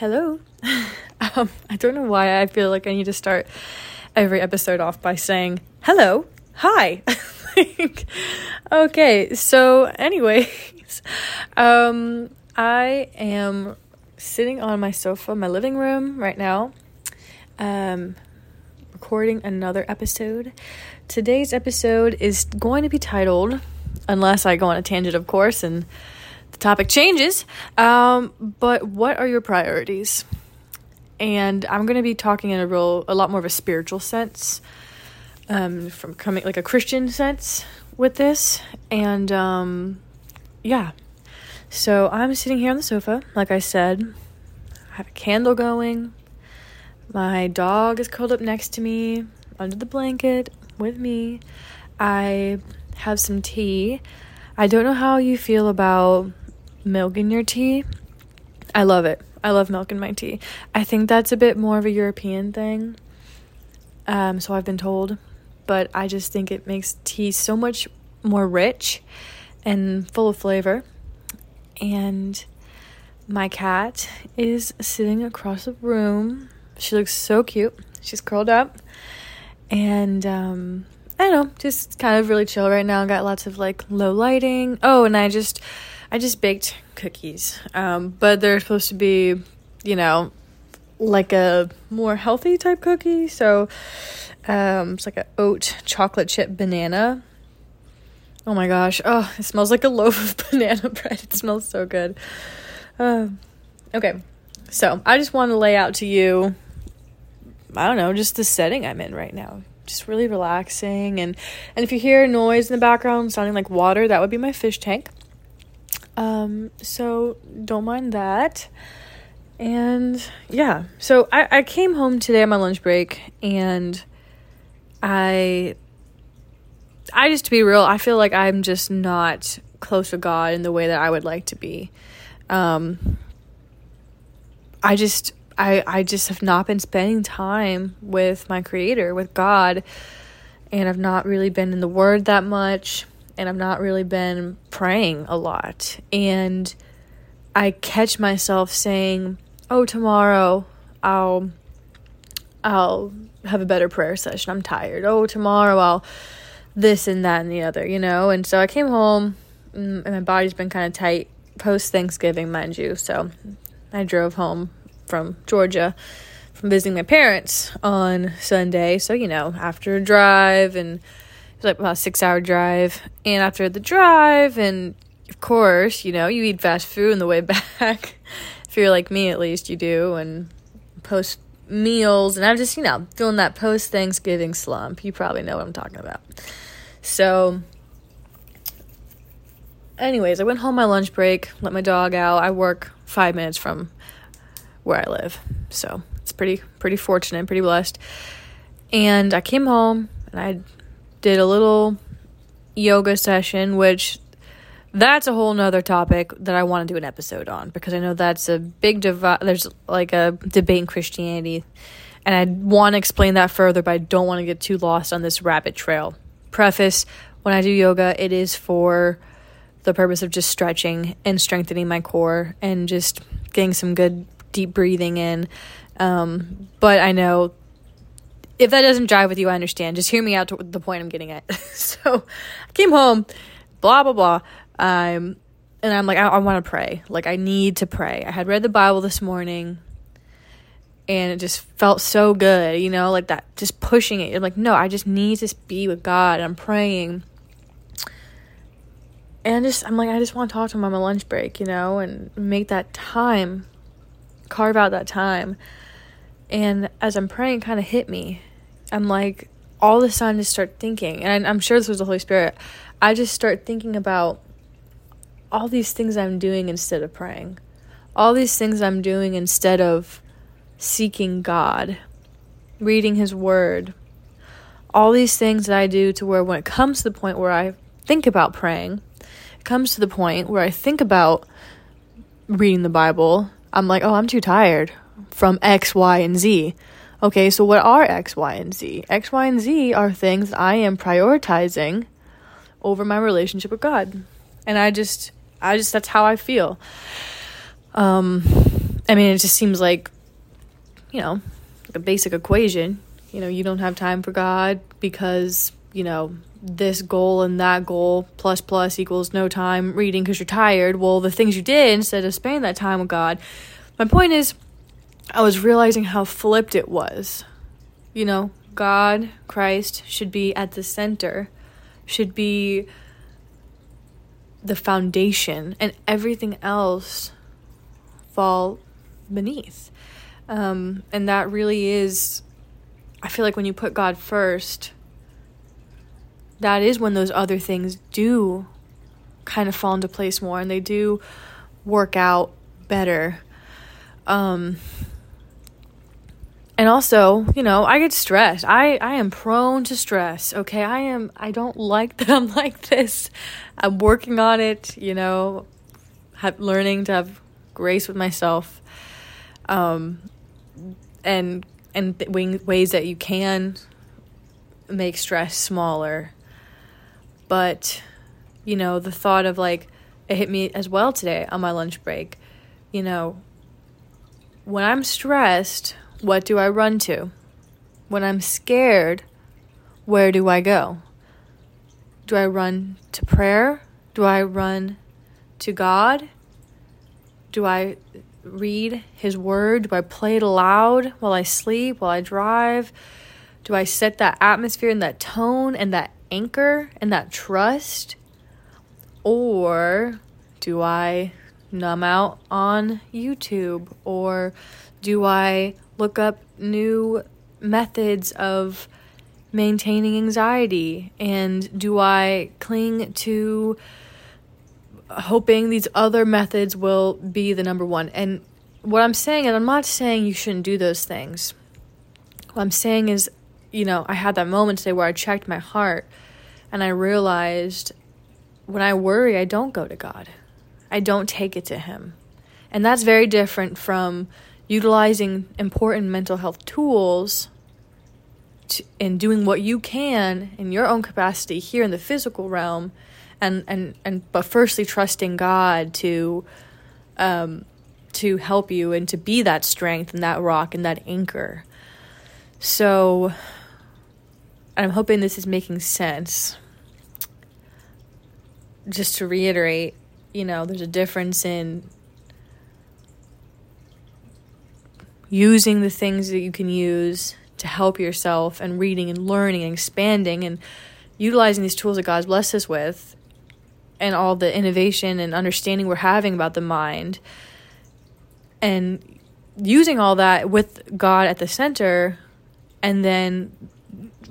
Hello. um, I don't know why I feel like I need to start every episode off by saying hello, hi. okay, so, anyways, um, I am sitting on my sofa, my living room right now, um, recording another episode. Today's episode is going to be titled, unless I go on a tangent, of course, and topic changes. Um, but what are your priorities? And I'm going to be talking in a real, a lot more of a spiritual sense, um, from coming like a Christian sense with this. And um, yeah, so I'm sitting here on the sofa, like I said. I have a candle going. My dog is curled up next to me under the blanket with me. I have some tea. I don't know how you feel about milk in your tea. I love it. I love milk in my tea. I think that's a bit more of a European thing. Um, so I've been told. But I just think it makes tea so much more rich and full of flavor. And my cat is sitting across the room. She looks so cute. She's curled up. And um, I don't know, just kind of really chill right now. Got lots of like low lighting. Oh, and I just I just baked cookies. Um, but they're supposed to be, you know, like a more healthy type cookie. So um, it's like an oat chocolate chip banana. Oh my gosh. Oh, it smells like a loaf of banana bread. It smells so good. Uh, okay. So I just want to lay out to you, I don't know, just the setting I'm in right now. Just really relaxing. And, and if you hear noise in the background sounding like water, that would be my fish tank. Um, so don't mind that. And yeah, so I, I came home today on my lunch break and I I just to be real, I feel like I'm just not close to God in the way that I would like to be. Um I just I I just have not been spending time with my creator, with God, and I've not really been in the word that much and I've not really been praying a lot. And I catch myself saying, "Oh, tomorrow I'll I'll have a better prayer session. I'm tired. Oh, tomorrow I'll this and that and the other, you know?" And so I came home mm, and my body's been kind of tight post Thanksgiving, mind you. So I drove home from Georgia from visiting my parents on Sunday. So, you know, after a drive and was like about a six hour drive. And after the drive, and of course, you know, you eat fast food on the way back. if you're like me, at least, you do. And post meals. And I'm just, you know, feeling that post Thanksgiving slump. You probably know what I'm talking about. So, anyways, I went home my lunch break, let my dog out. I work five minutes from where I live. So, it's pretty, pretty fortunate, pretty blessed. And I came home and I did a little yoga session, which that's a whole nother topic that I want to do an episode on because I know that's a big divide. There's like a debate in Christianity, and I want to explain that further, but I don't want to get too lost on this rabbit trail. Preface when I do yoga, it is for the purpose of just stretching and strengthening my core and just getting some good deep breathing in. Um, but I know if that doesn't jive with you, I understand. Just hear me out to the point I'm getting at. so I came home, blah, blah, blah. Um, and I'm like, I, I want to pray. Like, I need to pray. I had read the Bible this morning and it just felt so good, you know, like that, just pushing it. I'm like, no, I just need to be with God. I'm praying. And just, I'm like, I just want to talk to him on my lunch break, you know, and make that time, carve out that time. And as I'm praying, kind of hit me I'm like, all of a sudden, just start thinking, and I'm sure this was the Holy Spirit. I just start thinking about all these things I'm doing instead of praying, all these things I'm doing instead of seeking God, reading His Word, all these things that I do to where when it comes to the point where I think about praying, it comes to the point where I think about reading the Bible, I'm like, oh, I'm too tired from X, Y, and Z. Okay, so what are X, Y, and Z? X, Y, and Z are things I am prioritizing over my relationship with God. And I just I just that's how I feel. Um I mean, it just seems like, you know, like a basic equation. You know, you don't have time for God because, you know, this goal and that goal plus plus equals no time reading because you're tired. Well, the things you did instead of spending that time with God. My point is, I was realizing how flipped it was. You know, God, Christ should be at the center, should be the foundation, and everything else fall beneath. Um, and that really is, I feel like when you put God first, that is when those other things do kind of fall into place more and they do work out better. Um, and also, you know, I get stressed. I, I am prone to stress. Okay. I am, I don't like that I'm like this. I'm working on it, you know, have, learning to have grace with myself. Um, and, and th- ways that you can make stress smaller but, you know, the thought of like, it hit me as well today on my lunch break. You know, when I'm stressed, what do I run to? When I'm scared, where do I go? Do I run to prayer? Do I run to God? Do I read His Word? Do I play it aloud while I sleep, while I drive? Do I set that atmosphere and that tone and that anchor and that trust? Or do I numb out on YouTube? Or do I look up new methods of maintaining anxiety? And do I cling to hoping these other methods will be the number one? And what I'm saying, and I'm not saying you shouldn't do those things. What I'm saying is you know, I had that moment today where I checked my heart and I realized when I worry, I don't go to God. I don't take it to Him. And that's very different from utilizing important mental health tools to, and doing what you can in your own capacity here in the physical realm and and and but firstly trusting God to um to help you and to be that strength and that rock and that anchor. So I'm hoping this is making sense. Just to reiterate, you know, there's a difference in using the things that you can use to help yourself and reading and learning and expanding and utilizing these tools that God's blessed us with and all the innovation and understanding we're having about the mind and using all that with God at the center and then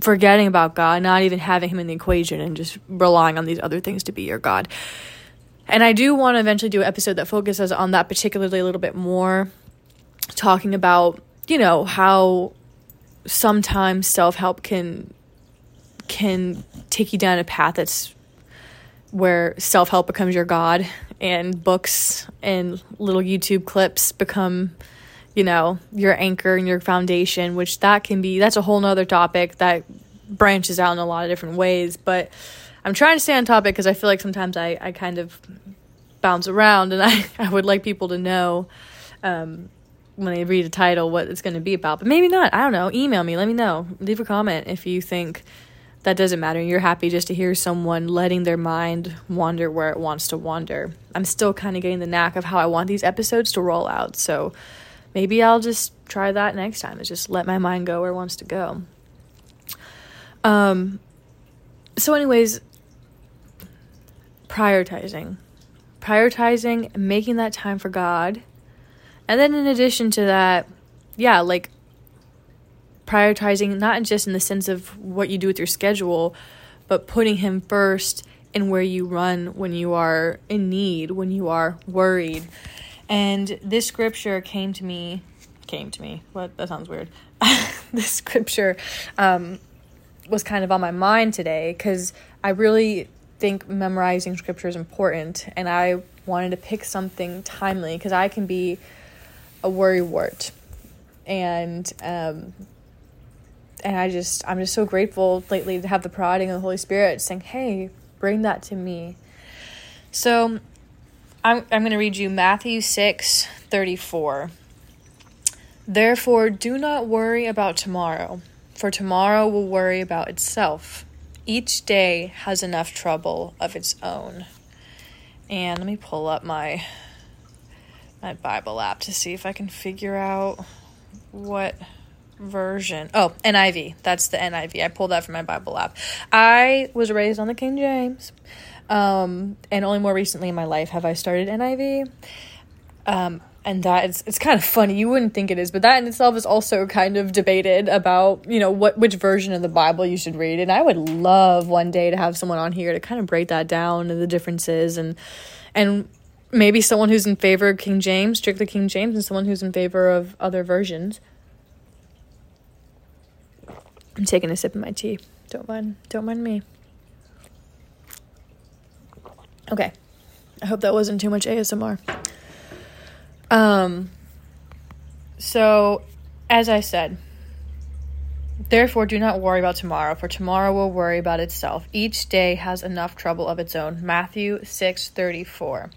forgetting about God, not even having Him in the equation, and just relying on these other things to be your God. And I do want to eventually do an episode that focuses on that particularly a little bit more, talking about, you know, how sometimes self help can can take you down a path that's where self help becomes your God and books and little YouTube clips become you know, your anchor and your foundation, which that can be, that's a whole nother topic that branches out in a lot of different ways. But I'm trying to stay on topic because I feel like sometimes I, I kind of bounce around and I, I would like people to know um, when they read a title what it's going to be about. But maybe not. I don't know. Email me. Let me know. Leave a comment if you think that doesn't matter. You're happy just to hear someone letting their mind wander where it wants to wander. I'm still kind of getting the knack of how I want these episodes to roll out. So maybe I'll just try that next time. Is just let my mind go where it wants to go. Um so anyways, prioritizing. Prioritizing, making that time for God. And then in addition to that, yeah, like prioritizing not just in the sense of what you do with your schedule, but putting him first in where you run when you are in need, when you are worried. And this scripture came to me, came to me. What? That sounds weird. this scripture um, was kind of on my mind today because I really think memorizing scripture is important, and I wanted to pick something timely because I can be a worry wart, and um, and I just I'm just so grateful lately to have the prodding of the Holy Spirit saying, "Hey, bring that to me." So I'm, I'm going to read you Matthew 6 34. Therefore, do not worry about tomorrow, for tomorrow will worry about itself. Each day has enough trouble of its own. And let me pull up my my Bible app to see if I can figure out what version. Oh, NIV. That's the NIV. I pulled that from my Bible app. I was raised on the King James. Um, and only more recently in my life have I started NIV. Um, and that is it's kind of funny you wouldn't think it is but that in itself is also kind of debated about you know what which version of the bible you should read and i would love one day to have someone on here to kind of break that down and the differences and and maybe someone who's in favor of king james strictly king james and someone who's in favor of other versions i'm taking a sip of my tea don't mind don't mind me okay i hope that wasn't too much asmr um, so, as I said, therefore do not worry about tomorrow, for tomorrow will worry about itself. Each day has enough trouble of its own. Matthew 6 34.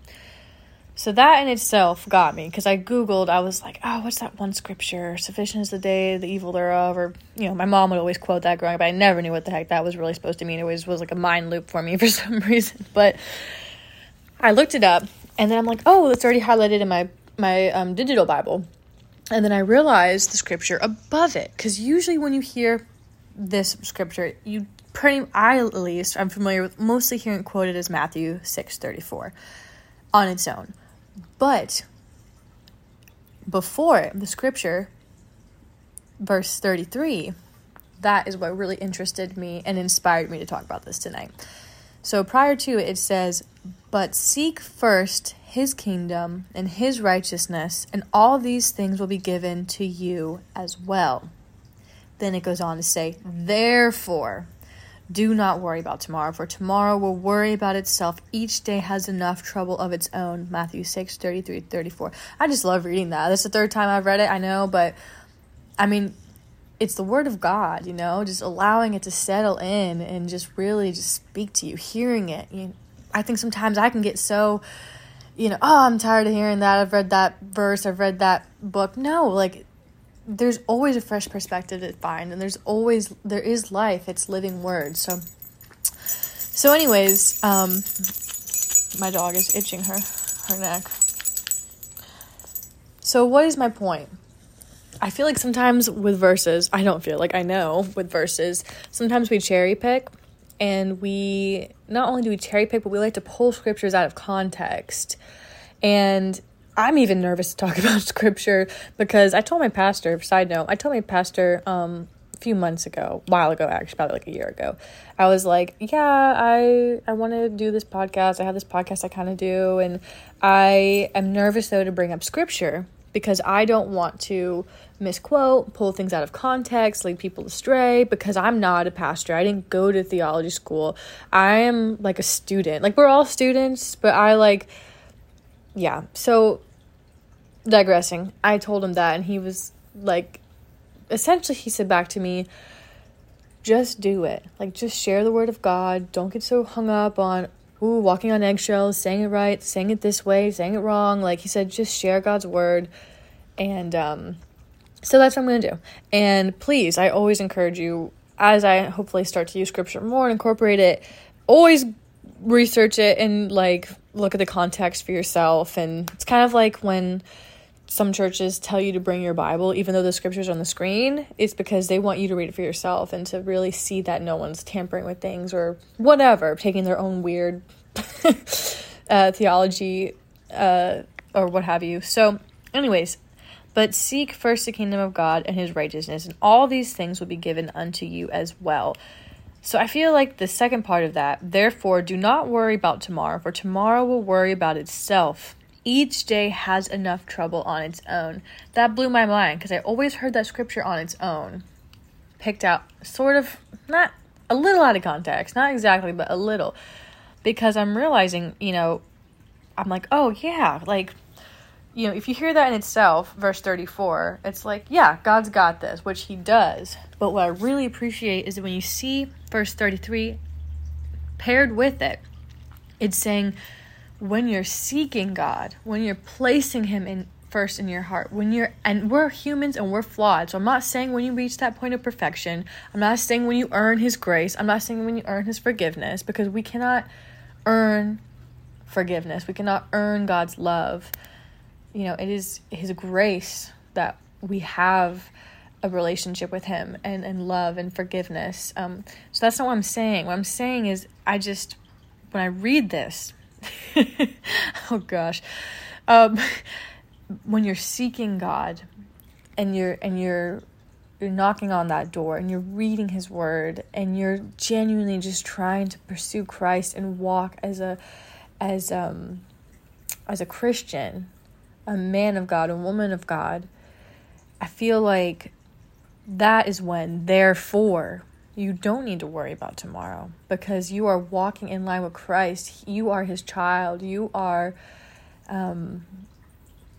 So that in itself got me because I Googled, I was like, oh, what's that one scripture? Sufficient is the day, the evil thereof. Or, you know, my mom would always quote that growing up. But I never knew what the heck that was really supposed to mean. It always was like a mind loop for me for some reason. But I looked it up and then I'm like, oh, it's already highlighted in my my um, digital Bible. And then I realized the scripture above it. Because usually when you hear this scripture, you pretty, I at least, I'm familiar with mostly hearing quoted as Matthew 6 34 on its own. But before the scripture, verse 33, that is what really interested me and inspired me to talk about this tonight. So prior to it, it says, But seek first his kingdom and his righteousness, and all these things will be given to you as well. Then it goes on to say, Therefore, do not worry about tomorrow, for tomorrow will worry about itself. Each day has enough trouble of its own. Matthew 6 33 34. I just love reading that. That's the third time I've read it, I know, but I mean, it's the word of God, you know, just allowing it to settle in and just really just speak to you, hearing it. You, I think sometimes I can get so you know, oh, I'm tired of hearing that. I've read that verse, I've read that book. No, like there's always a fresh perspective to find and there's always there is life. It's living word. So so anyways, um my dog is itching her her neck. So what is my point? I feel like sometimes with verses, I don't feel like I know with verses, sometimes we cherry pick and we not only do we cherry pick, but we like to pull scriptures out of context. And I'm even nervous to talk about scripture because I told my pastor, side note, I told my pastor um, a few months ago, a while ago, actually, probably like a year ago, I was like, yeah, I, I want to do this podcast. I have this podcast I kind of do. And I am nervous though to bring up scripture because I don't want to misquote, pull things out of context, lead people astray because I'm not a pastor. I didn't go to theology school. I am like a student. Like we're all students, but I like yeah. So digressing. I told him that and he was like essentially he said back to me just do it. Like just share the word of God. Don't get so hung up on ooh, walking on eggshells, saying it right, saying it this way, saying it wrong. Like he said, just share God's word. And um, so that's what I'm going to do. And please, I always encourage you, as I hopefully start to use scripture more and incorporate it, always research it and like look at the context for yourself. And it's kind of like when some churches tell you to bring your Bible, even though the scriptures are on the screen, it's because they want you to read it for yourself and to really see that no one's tampering with things or whatever, taking their own weird uh, theology uh, or what have you. So, anyways, but seek first the kingdom of God and his righteousness, and all these things will be given unto you as well. So I feel like the second part of that, therefore, do not worry about tomorrow, for tomorrow will worry about itself. Each day has enough trouble on its own. That blew my mind because I always heard that scripture on its own, picked out sort of, not a little out of context, not exactly, but a little. Because I'm realizing, you know, I'm like, oh yeah, like, you know, if you hear that in itself, verse 34, it's like, yeah, God's got this, which He does. But what I really appreciate is that when you see verse 33 paired with it, it's saying, when you're seeking God, when you're placing Him in first in your heart. When you're and we're humans and we're flawed. So I'm not saying when you reach that point of perfection. I'm not saying when you earn his grace. I'm not saying when you earn his forgiveness because we cannot earn forgiveness. We cannot earn God's love. You know, it is his grace that we have a relationship with him and, and love and forgiveness. Um, so that's not what I'm saying. What I'm saying is I just when I read this, oh gosh, um, when you're seeking God and you're and you're you're knocking on that door and you're reading his word and you're genuinely just trying to pursue Christ and walk as a as um as a Christian, a man of God, a woman of God, I feel like that is when therefore you don't need to worry about tomorrow because you are walking in line with Christ. You are his child. You are um,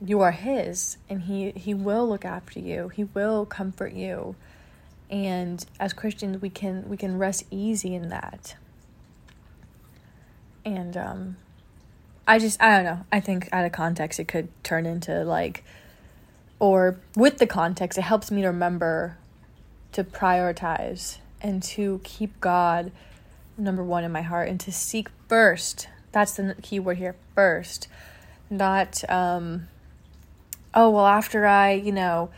you are his and he he will look after you. He will comfort you. And as Christians we can we can rest easy in that. And um I just I don't know. I think out of context it could turn into like or with the context it helps me to remember to prioritize and to keep God number one in my heart and to seek first. That's the key word here first. Not, um, oh, well, after I, you know,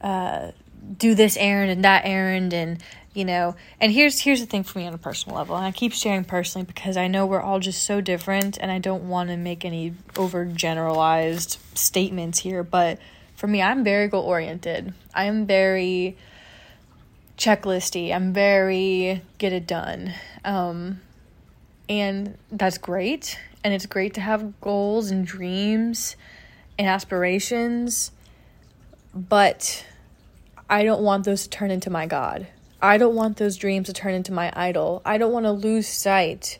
uh, do this errand and that errand and you know and here's here's the thing for me on a personal level and i keep sharing personally because i know we're all just so different and i don't want to make any over generalized statements here but for me i'm very goal oriented i'm very checklisty. I'm very get it done. Um, and that's great. And it's great to have goals and dreams and aspirations. But I don't want those to turn into my God. I don't want those dreams to turn into my idol. I don't want to lose sight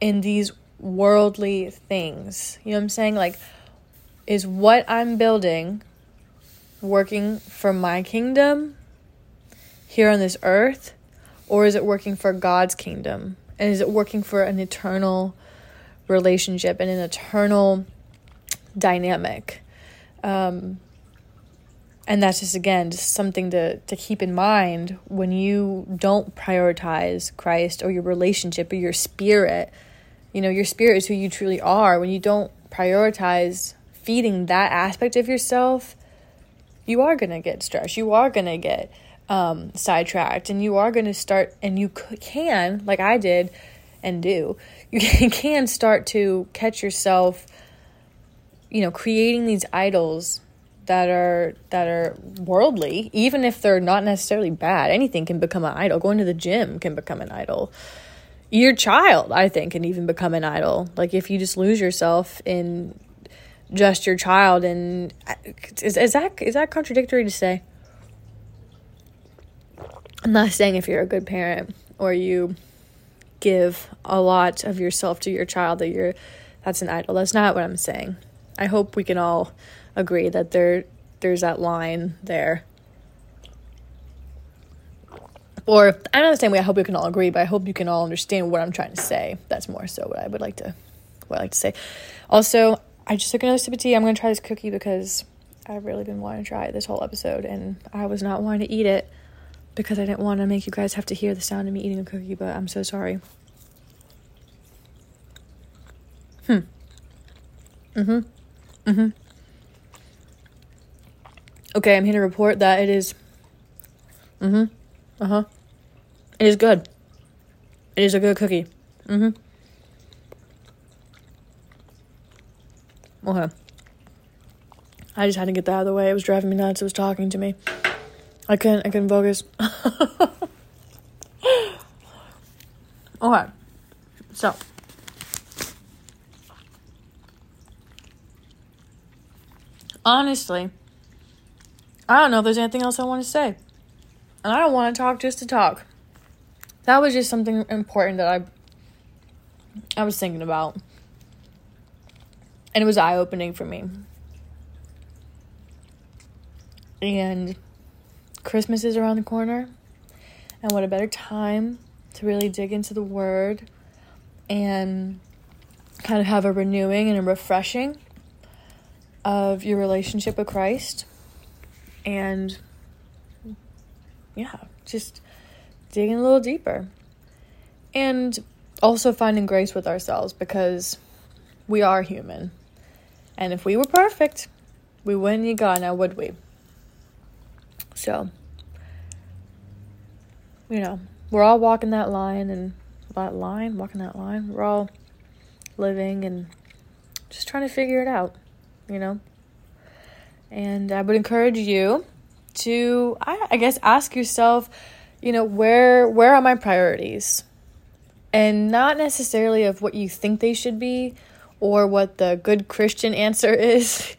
in these worldly things. You know what I'm saying? Like, is what I'm building working for my kingdom here on this earth, or is it working for God's kingdom? And is it working for an eternal relationship and an eternal dynamic? Um, and that's just again just something to to keep in mind when you don't prioritize Christ or your relationship or your spirit. You know, your spirit is who you truly are. When you don't prioritize feeding that aspect of yourself, you are going to get stressed. You are going to get um, sidetracked, and you are going to start, and you can, like I did and do, you can start to catch yourself, you know, creating these idols that are that are worldly, even if they're not necessarily bad. Anything can become an idol. Going to the gym can become an idol. Your child, I think, can even become an idol. Like if you just lose yourself in just your child, and is, is that is that contradictory to say? I'm not saying if you're a good parent or you give a lot of yourself to your child that you're that's an idol. That's not what I'm saying. I hope we can all agree that there there's that line there. Or I'm not saying we I hope we can all agree, but I hope you can all understand what I'm trying to say. That's more so what I would like to what I like to say. Also, I just took another sip of tea. I'm gonna try this cookie because I've really been wanting to try it this whole episode and I was not wanting to eat it because I didn't want to make you guys have to hear the sound of me eating a cookie, but I'm so sorry. Hmm. Mm-hmm. Mm-hmm. Okay, I'm here to report that it is. Mm-hmm. Uh-huh. It is good. It is a good cookie. Mm-hmm. Okay. I just had to get that out of the way. It was driving me nuts. It was talking to me. I can't. I can't focus. okay, so honestly, I don't know if there's anything else I want to say, and I don't want to talk just to talk. That was just something important that I I was thinking about, and it was eye opening for me, and Christmas is around the corner, and what a better time to really dig into the Word and kind of have a renewing and a refreshing of your relationship with Christ. And yeah, just digging a little deeper. And also finding grace with ourselves because we are human. And if we were perfect, we wouldn't need God now, would we? So, you know, we're all walking that line and that line, walking that line. We're all living and just trying to figure it out, you know? And I would encourage you to, I, I guess, ask yourself, you know, where where are my priorities? And not necessarily of what you think they should be or what the good Christian answer is,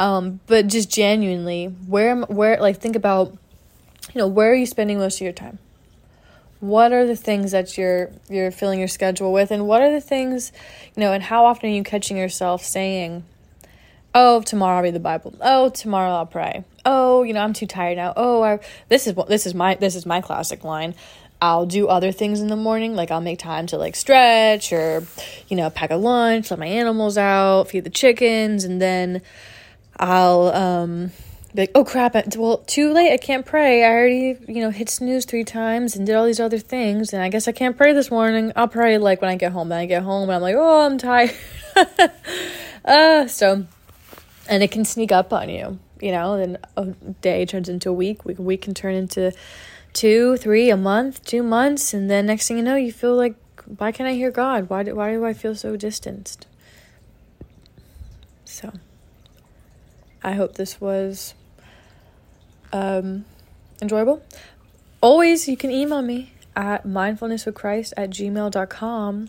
um, but just genuinely, where am where like think about, you know, where are you spending most of your time? what are the things that you're you're filling your schedule with? And what are the things you know and how often are you catching yourself saying oh tomorrow i'll read the bible. Oh tomorrow i'll pray. Oh you know i'm too tired now. Oh I, this is what this is my this is my classic line. I'll do other things in the morning like i'll make time to like stretch or you know pack a lunch let my animals out feed the chickens and then i'll um be like, oh crap, well, too late, I can't pray. I already, you know, hit snooze three times and did all these other things, and I guess I can't pray this morning. I'll pray like when I get home. Then I get home and I'm like, oh, I'm tired. uh, so, and it can sneak up on you, you know, then a day turns into a week, week, week can turn into two, three, a month, two months, and then next thing you know, you feel like, why can't I hear God? Why do, why do I feel so distanced? So, I hope this was um, enjoyable. Always, you can email me at mindfulnesswithchrist at gmail.com.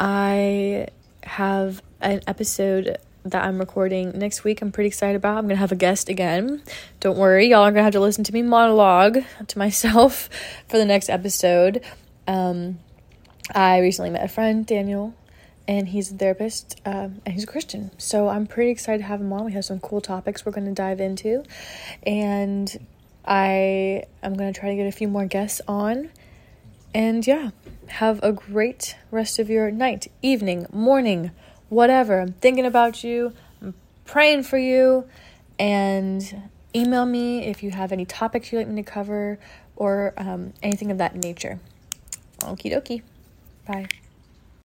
I have an episode that I'm recording next week. I'm pretty excited about. I'm going to have a guest again. Don't worry, y'all are going to have to listen to me monologue to myself for the next episode. Um, I recently met a friend, Daniel, and he's a therapist um, and he's a Christian. So I'm pretty excited to have him on. We have some cool topics we're going to dive into, and I am going to try to get a few more guests on. And yeah, have a great rest of your night, evening, morning, whatever. I'm thinking about you. I'm praying for you, and email me if you have any topics you'd like me to cover or um, anything of that nature. Okie dokie. Bye.